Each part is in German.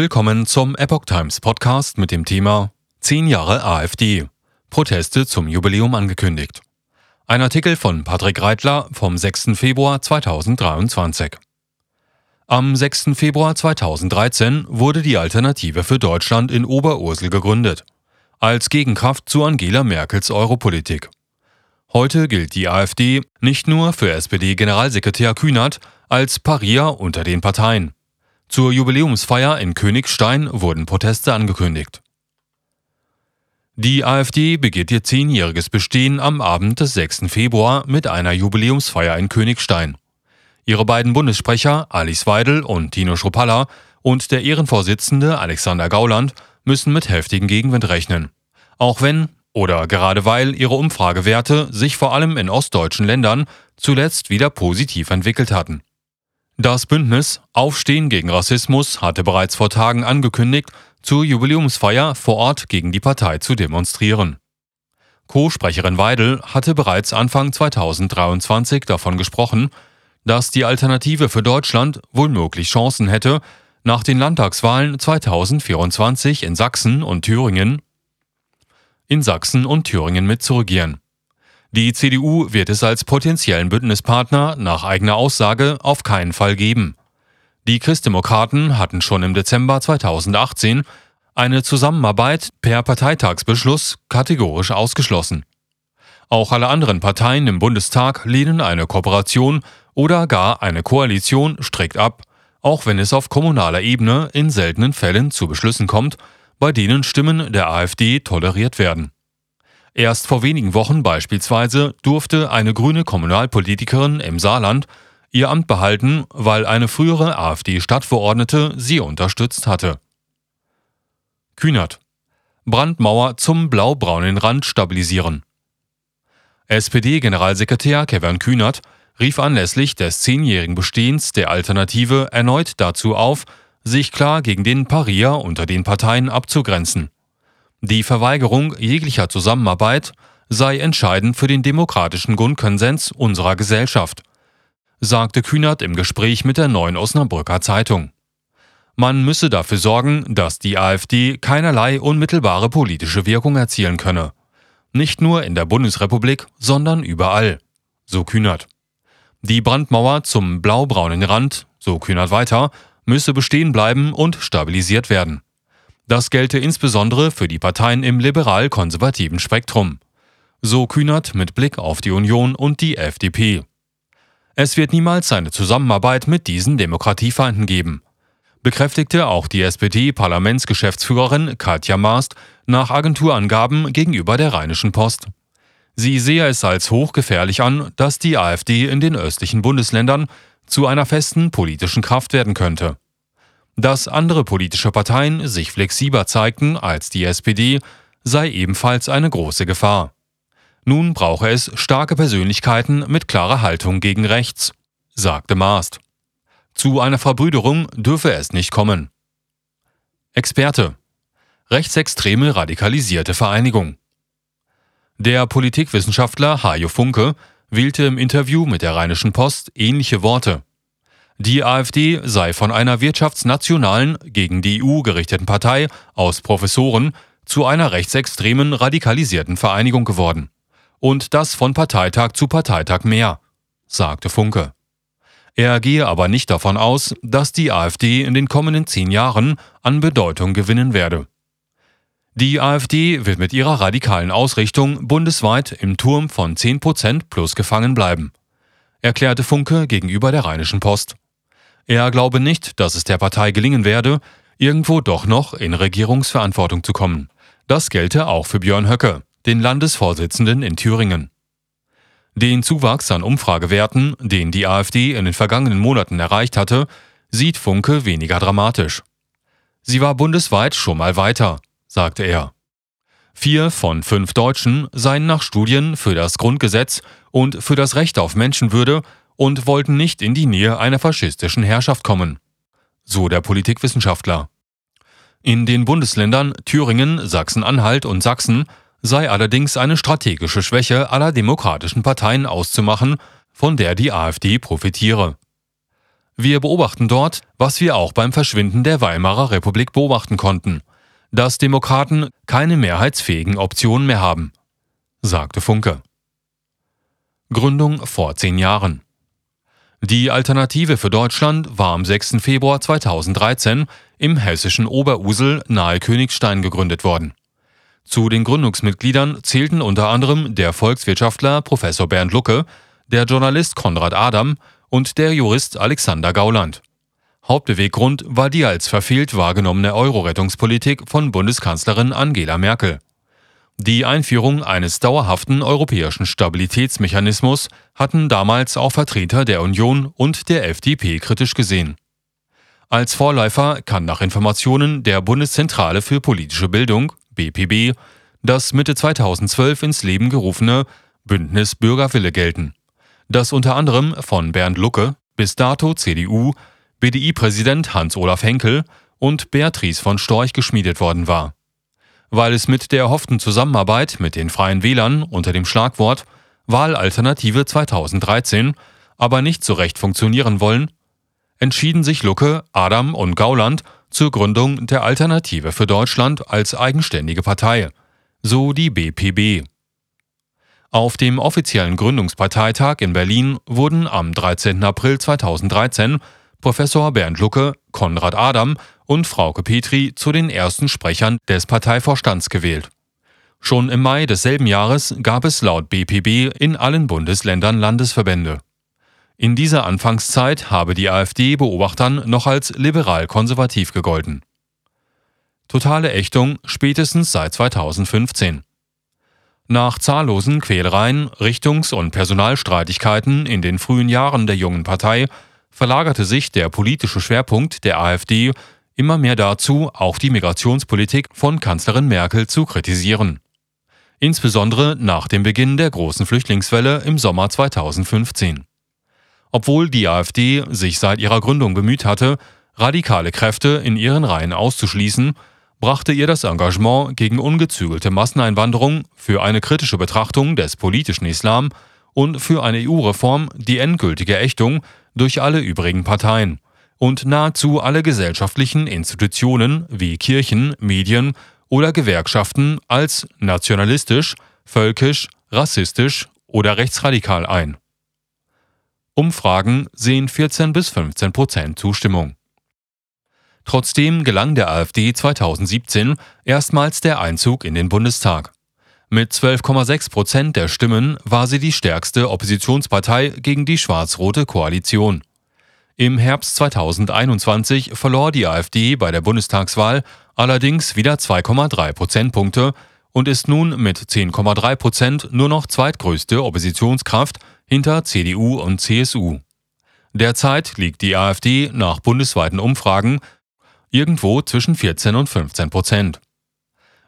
Willkommen zum Epoch Times Podcast mit dem Thema 10 Jahre AfD. Proteste zum Jubiläum angekündigt. Ein Artikel von Patrick Reitler vom 6. Februar 2023. Am 6. Februar 2013 wurde die Alternative für Deutschland in Oberursel gegründet, als Gegenkraft zu Angela Merkels Europolitik. Heute gilt die AfD nicht nur für SPD-Generalsekretär Kühnert als Parier unter den Parteien. Zur Jubiläumsfeier in Königstein wurden Proteste angekündigt. Die AfD begeht ihr zehnjähriges Bestehen am Abend des 6. Februar mit einer Jubiläumsfeier in Königstein. Ihre beiden Bundessprecher Alice Weidel und Tino Schopalla und der Ehrenvorsitzende Alexander Gauland müssen mit heftigem Gegenwind rechnen. Auch wenn oder gerade weil ihre Umfragewerte sich vor allem in ostdeutschen Ländern zuletzt wieder positiv entwickelt hatten. Das Bündnis Aufstehen gegen Rassismus hatte bereits vor Tagen angekündigt, zur Jubiläumsfeier vor Ort gegen die Partei zu demonstrieren. Co-Sprecherin Weidel hatte bereits Anfang 2023 davon gesprochen, dass die Alternative für Deutschland wohl möglich Chancen hätte, nach den Landtagswahlen 2024 in Sachsen und Thüringen in Sachsen und Thüringen mitzuregieren. Die CDU wird es als potenziellen Bündnispartner nach eigener Aussage auf keinen Fall geben. Die Christdemokraten hatten schon im Dezember 2018 eine Zusammenarbeit per Parteitagsbeschluss kategorisch ausgeschlossen. Auch alle anderen Parteien im Bundestag lehnen eine Kooperation oder gar eine Koalition strikt ab, auch wenn es auf kommunaler Ebene in seltenen Fällen zu Beschlüssen kommt, bei denen Stimmen der AfD toleriert werden. Erst vor wenigen Wochen beispielsweise durfte eine grüne Kommunalpolitikerin im Saarland ihr Amt behalten, weil eine frühere AfD-Stadtverordnete sie unterstützt hatte. Kühnert. Brandmauer zum blau-braunen Rand stabilisieren. SPD-Generalsekretär Kevin Kühnert rief anlässlich des zehnjährigen Bestehens der Alternative erneut dazu auf, sich klar gegen den Parier unter den Parteien abzugrenzen. Die Verweigerung jeglicher Zusammenarbeit sei entscheidend für den demokratischen Grundkonsens unserer Gesellschaft, sagte Kühnert im Gespräch mit der Neuen Osnabrücker Zeitung. Man müsse dafür sorgen, dass die AfD keinerlei unmittelbare politische Wirkung erzielen könne. Nicht nur in der Bundesrepublik, sondern überall, so Kühnert. Die Brandmauer zum blau-braunen Rand, so Kühnert weiter, müsse bestehen bleiben und stabilisiert werden. Das gelte insbesondere für die Parteien im liberal-konservativen Spektrum. So Kühnert mit Blick auf die Union und die FDP. Es wird niemals eine Zusammenarbeit mit diesen Demokratiefeinden geben, bekräftigte auch die SPD-Parlamentsgeschäftsführerin Katja Maast nach Agenturangaben gegenüber der Rheinischen Post. Sie sehe es als hochgefährlich an, dass die AfD in den östlichen Bundesländern zu einer festen politischen Kraft werden könnte. Dass andere politische Parteien sich flexibler zeigten als die SPD, sei ebenfalls eine große Gefahr. Nun brauche es starke Persönlichkeiten mit klarer Haltung gegen rechts, sagte Maast. Zu einer Verbrüderung dürfe es nicht kommen. Experte Rechtsextreme radikalisierte Vereinigung der Politikwissenschaftler Hajo Funke wählte im Interview mit der Rheinischen Post ähnliche Worte. Die AfD sei von einer wirtschaftsnationalen, gegen die EU gerichteten Partei aus Professoren zu einer rechtsextremen, radikalisierten Vereinigung geworden. Und das von Parteitag zu Parteitag mehr, sagte Funke. Er gehe aber nicht davon aus, dass die AfD in den kommenden zehn Jahren an Bedeutung gewinnen werde. Die AfD wird mit ihrer radikalen Ausrichtung bundesweit im Turm von 10% plus gefangen bleiben, erklärte Funke gegenüber der Rheinischen Post. Er glaube nicht, dass es der Partei gelingen werde, irgendwo doch noch in Regierungsverantwortung zu kommen. Das gelte auch für Björn Höcke, den Landesvorsitzenden in Thüringen. Den Zuwachs an Umfragewerten, den die AfD in den vergangenen Monaten erreicht hatte, sieht Funke weniger dramatisch. Sie war bundesweit schon mal weiter, sagte er. Vier von fünf Deutschen seien nach Studien für das Grundgesetz und für das Recht auf Menschenwürde und wollten nicht in die Nähe einer faschistischen Herrschaft kommen. So der Politikwissenschaftler. In den Bundesländern Thüringen, Sachsen-Anhalt und Sachsen sei allerdings eine strategische Schwäche aller demokratischen Parteien auszumachen, von der die AfD profitiere. Wir beobachten dort, was wir auch beim Verschwinden der Weimarer Republik beobachten konnten, dass Demokraten keine mehrheitsfähigen Optionen mehr haben, sagte Funke. Gründung vor zehn Jahren. Die Alternative für Deutschland war am 6. Februar 2013 im hessischen Oberursel nahe Königstein gegründet worden. Zu den Gründungsmitgliedern zählten unter anderem der Volkswirtschaftler Professor Bernd Lucke, der Journalist Konrad Adam und der Jurist Alexander Gauland. Hauptbeweggrund war die als verfehlt wahrgenommene Euro-Rettungspolitik von Bundeskanzlerin Angela Merkel. Die Einführung eines dauerhaften europäischen Stabilitätsmechanismus hatten damals auch Vertreter der Union und der FDP kritisch gesehen. Als Vorläufer kann nach Informationen der Bundeszentrale für politische Bildung BPB das Mitte 2012 ins Leben gerufene Bündnis Bürgerwille gelten, das unter anderem von Bernd Lucke, bis dato CDU, BDI-Präsident Hans-Olaf Henkel und Beatrice von Storch geschmiedet worden war. Weil es mit der erhofften Zusammenarbeit mit den Freien Wählern unter dem Schlagwort Wahlalternative 2013 aber nicht so recht funktionieren wollen, entschieden sich Lucke, Adam und Gauland zur Gründung der Alternative für Deutschland als eigenständige Partei, so die BPB. Auf dem offiziellen Gründungsparteitag in Berlin wurden am 13. April 2013 Professor Bernd Lucke, Konrad Adam und Frauke Petri zu den ersten Sprechern des Parteivorstands gewählt. Schon im Mai desselben Jahres gab es laut BPB in allen Bundesländern Landesverbände. In dieser Anfangszeit habe die AfD Beobachtern noch als liberal-konservativ gegolten. Totale Ächtung spätestens seit 2015. Nach zahllosen Quälereien, Richtungs- und Personalstreitigkeiten in den frühen Jahren der jungen Partei verlagerte sich der politische Schwerpunkt der AfD immer mehr dazu, auch die Migrationspolitik von Kanzlerin Merkel zu kritisieren. Insbesondere nach dem Beginn der großen Flüchtlingswelle im Sommer 2015 obwohl die AfD sich seit ihrer Gründung bemüht hatte, radikale Kräfte in ihren Reihen auszuschließen, brachte ihr das Engagement gegen ungezügelte Masseneinwanderung für eine kritische Betrachtung des politischen Islam und für eine EU-Reform die endgültige Ächtung durch alle übrigen Parteien und nahezu alle gesellschaftlichen Institutionen wie Kirchen, Medien oder Gewerkschaften als nationalistisch, völkisch, rassistisch oder rechtsradikal ein. Umfragen sehen 14 bis 15 Prozent Zustimmung. Trotzdem gelang der AfD 2017 erstmals der Einzug in den Bundestag. Mit 12,6 Prozent der Stimmen war sie die stärkste Oppositionspartei gegen die schwarz-rote Koalition. Im Herbst 2021 verlor die AfD bei der Bundestagswahl allerdings wieder 2,3 Prozentpunkte und ist nun mit 10,3 Prozent nur noch zweitgrößte Oppositionskraft hinter CDU und CSU. Derzeit liegt die AfD nach bundesweiten Umfragen irgendwo zwischen 14 und 15 Prozent.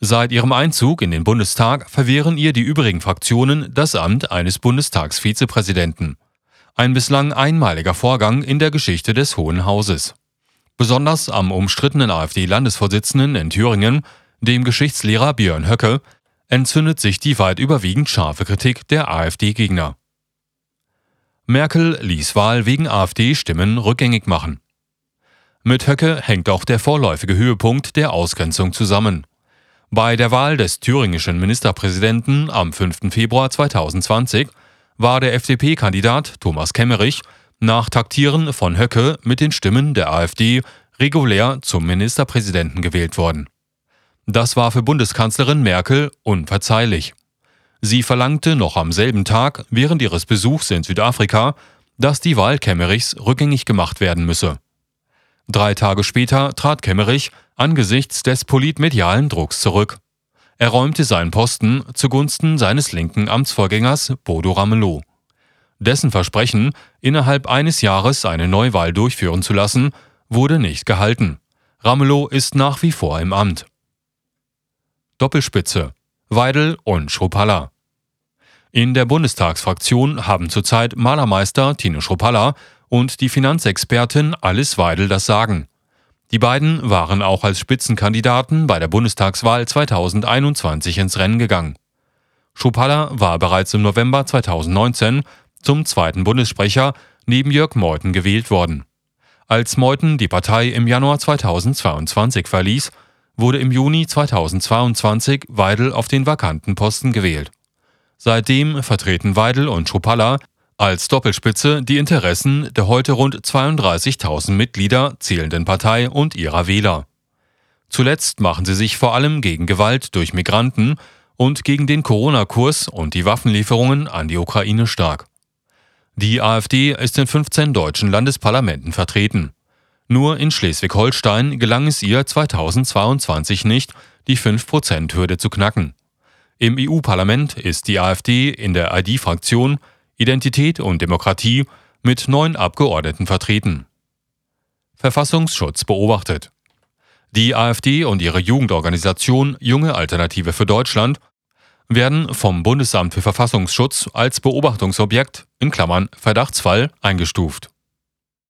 Seit ihrem Einzug in den Bundestag verwehren ihr die übrigen Fraktionen das Amt eines Bundestagsvizepräsidenten. Ein bislang einmaliger Vorgang in der Geschichte des Hohen Hauses. Besonders am umstrittenen AfD-Landesvorsitzenden in Thüringen, dem Geschichtslehrer Björn Höcke, entzündet sich die weit überwiegend scharfe Kritik der AfD-Gegner. Merkel ließ Wahl wegen AfD-Stimmen rückgängig machen. Mit Höcke hängt auch der vorläufige Höhepunkt der Ausgrenzung zusammen. Bei der Wahl des thüringischen Ministerpräsidenten am 5. Februar 2020 war der FDP-Kandidat Thomas Kemmerich nach Taktieren von Höcke mit den Stimmen der AfD regulär zum Ministerpräsidenten gewählt worden. Das war für Bundeskanzlerin Merkel unverzeihlich. Sie verlangte noch am selben Tag während ihres Besuchs in Südafrika, dass die Wahl Kemmerichs rückgängig gemacht werden müsse. Drei Tage später trat Kemmerich angesichts des politmedialen Drucks zurück. Er räumte seinen Posten zugunsten seines linken Amtsvorgängers Bodo Ramelow. Dessen Versprechen, innerhalb eines Jahres eine Neuwahl durchführen zu lassen, wurde nicht gehalten. Ramelow ist nach wie vor im Amt. Doppelspitze Weidel und Schopalla. In der Bundestagsfraktion haben zurzeit Malermeister Tino Schopalla und die Finanzexpertin Alice Weidel das Sagen. Die beiden waren auch als Spitzenkandidaten bei der Bundestagswahl 2021 ins Rennen gegangen. Schopalla war bereits im November 2019 zum zweiten Bundessprecher neben Jörg Meuthen gewählt worden. Als Meuthen die Partei im Januar 2022 verließ, wurde im Juni 2022 Weidel auf den vakanten Posten gewählt. Seitdem vertreten Weidel und Schupalla als Doppelspitze die Interessen der heute rund 32.000 Mitglieder zählenden Partei und ihrer Wähler. Zuletzt machen sie sich vor allem gegen Gewalt durch Migranten und gegen den Corona-Kurs und die Waffenlieferungen an die Ukraine stark. Die AfD ist in 15 deutschen Landesparlamenten vertreten. Nur in Schleswig-Holstein gelang es ihr 2022 nicht, die 5%-Hürde zu knacken. Im EU-Parlament ist die AfD in der ID-Fraktion Identität und Demokratie mit neun Abgeordneten vertreten. Verfassungsschutz beobachtet. Die AfD und ihre Jugendorganisation Junge Alternative für Deutschland werden vom Bundesamt für Verfassungsschutz als Beobachtungsobjekt in Klammern Verdachtsfall eingestuft